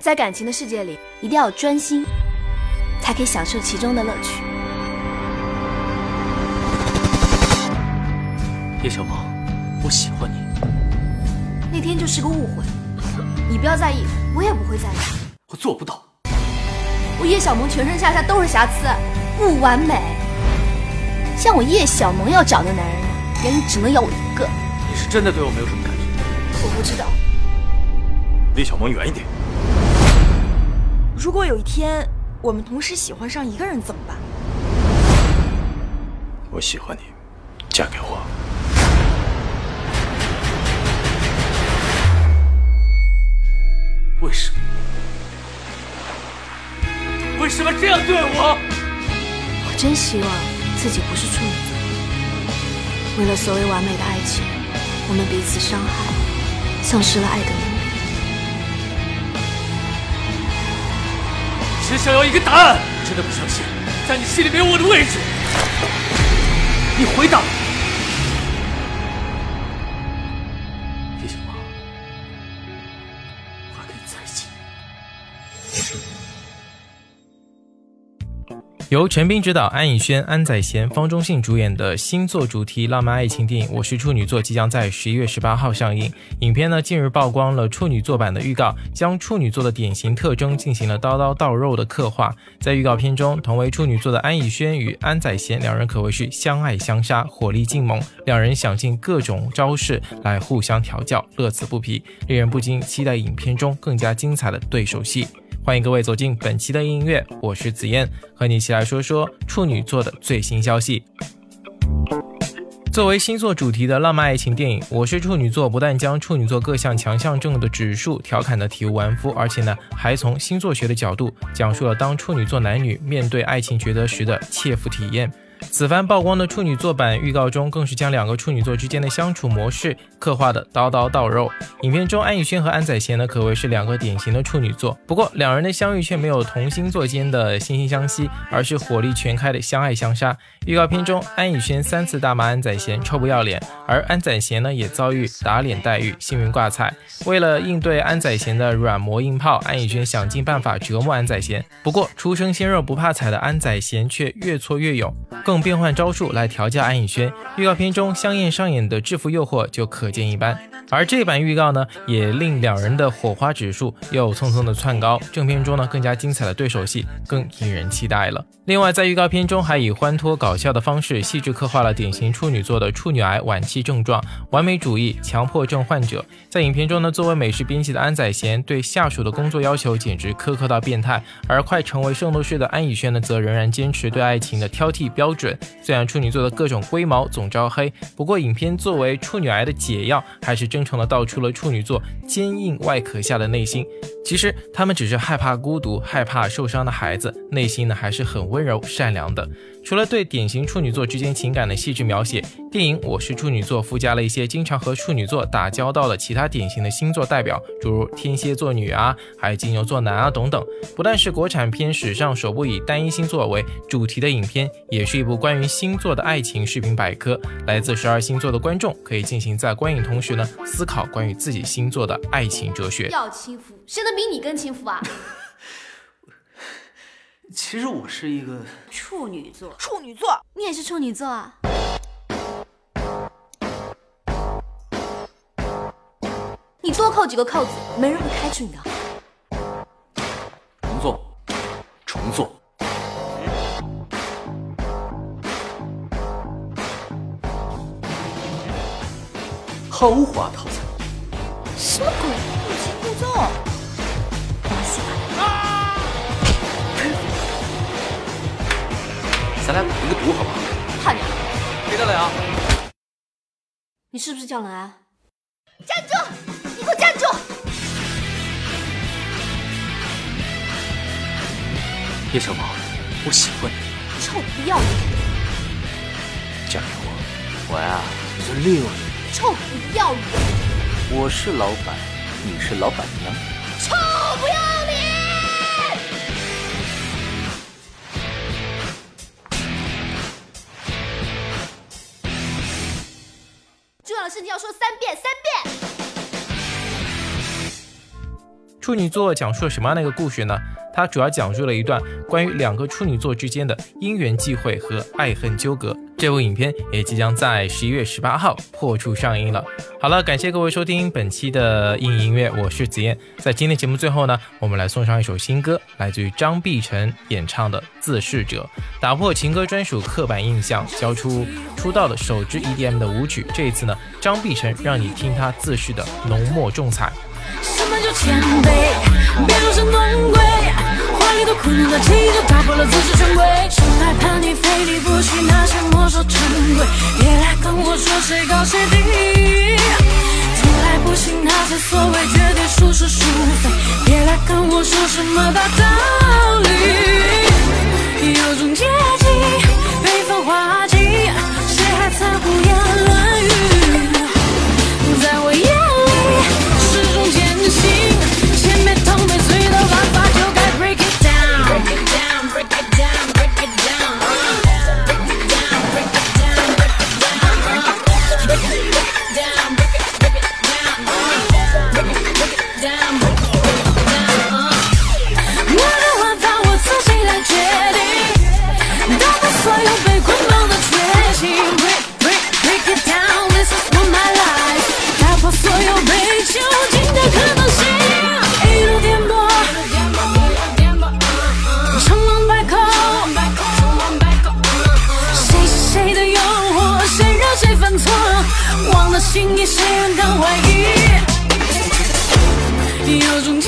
在感情的世界里，一定要专心，才可以享受其中的乐趣。叶小萌，我喜欢你。那天就是个误会，你不要在意，我也不会在意。我做不到。我叶小萌全身上下都是瑕疵，不完美。像我叶小萌要找的男人，眼里只能有我一个。你是真的对我没有什么感觉？我不知道。离小萌远一点。如果有一天我们同时喜欢上一个人怎么办？我喜欢你，嫁给我。为什么？为什么这样对我？我真希望自己不是处女座。为了所谓完美的爱情，我们彼此伤害，丧失了爱的能力。只想要一个答案。真的不相信，在你心里没有我的位置。你回答。由陈斌执导、安以轩、安宰贤、方中信主演的星座主题浪漫爱情电影《我是处女座》即将在十一月十八号上映。影片呢近日曝光了处女座版的预告，将处女座的典型特征进行了刀刀到肉的刻画。在预告片中，同为处女座的安以轩与安宰贤两人可谓是相爱相杀，火力劲猛，两人想尽各种招式来互相调教，乐此不疲，令人不禁期待影片中更加精彩的对手戏。欢迎各位走进本期的音乐，我是紫嫣，和你一起来说说处女座的最新消息。作为星座主题的浪漫爱情电影《我是处女座》，不但将处女座各项强项症的指数调侃的体无完肤，而且呢，还从星座学的角度讲述了当处女座男女面对爱情抉择时的切肤体验。此番曝光的处女座版预告中，更是将两个处女座之间的相处模式刻画的刀刀到肉。影片中，安以轩和安宰贤呢，可谓是两个典型的处女座。不过，两人的相遇却没有同星座间的惺惺相惜，而是火力全开的相爱相杀。预告片中，安以轩三次大骂安宰贤臭不要脸，而安宰贤呢，也遭遇打脸待遇，幸运挂彩。为了应对安宰贤的软磨硬泡，安以轩想尽办法折磨安宰贤。不过，出生鲜肉不怕踩的安宰贤却越挫越勇，更。变换招数来调教安以轩，预告片中香艳上演的制服诱惑就可建议搬而这版预告呢，也令两人的火花指数又蹭蹭的窜高。正片中呢，更加精彩的对手戏更引人期待了。另外，在预告片中还以欢脱搞笑的方式，细致刻画了典型处女座的处女癌晚期症状、完美主义、强迫症患者。在影片中呢，作为美食编辑的安宰贤对下属的工作要求简直苛刻到变态，而快成为圣斗士的安以轩呢，则仍然坚持对爱情的挑剔标准。虽然处女座的各种龟毛总招黑，不过影片作为处女癌的解药，还是真诚的道出了处女座坚硬外壳下的内心。其实他们只是害怕孤独、害怕受伤的孩子，内心呢还是很温柔善良的。除了对典型处女座之间情感的细致描写，电影《我是处女座》附加了一些经常和处女座打交道的其他典型的星座代表，诸如天蝎座女啊，还有金牛座男啊等等。不但是国产片史上首部以单一星座为主题的影片，也是一部关于星座的爱情视频百科。来自十二星座的观众可以进行在观影同时呢，思考关于自己星座的爱情哲学。要轻浮，谁能比你更轻浮啊？其实我是一个处女座，处女座，你也是处女座啊？你多扣几个扣子，没人会开除你的。重做，重做。豪华套餐。什么鬼？欲擒故纵。我喜欢。咱俩赌一个赌好不好？怕你。别干了啊！你是不是叫冷安？站住！叶小萌，我喜欢你。臭不要脸！嫁给我，我呀是六年。臭不要脸！我是老板，你是老板娘。臭不要脸！重要的事情要说三遍，三遍。处女座讲述了什么样的一个故事呢？它主要讲述了一段关于两个处女座之间的因缘际会和爱恨纠葛。这部影片也即将在十一月十八号破处上映了。好了，感谢各位收听本期的硬音乐，我是子燕。在今天节目最后呢，我们来送上一首新歌，来自于张碧晨演唱的《自噬者》，打破情歌专属刻板印象，交出出道的首支 EDM 的舞曲。这一次呢，张碧晨让你听他自噬的浓墨重彩。谦卑？别如弄鬼。怀里的苦难的气就打破了自制权威。生来叛逆，非礼不娶，那些墨守成规。别来跟我说谁高谁低。从来不信那些所谓绝对孰是孰非。别来跟我说什么大道忘了心意，谁人敢怀疑？有种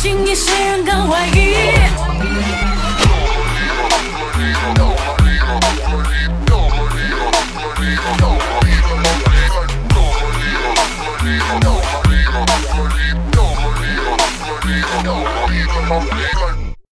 心意，谁人敢怀疑？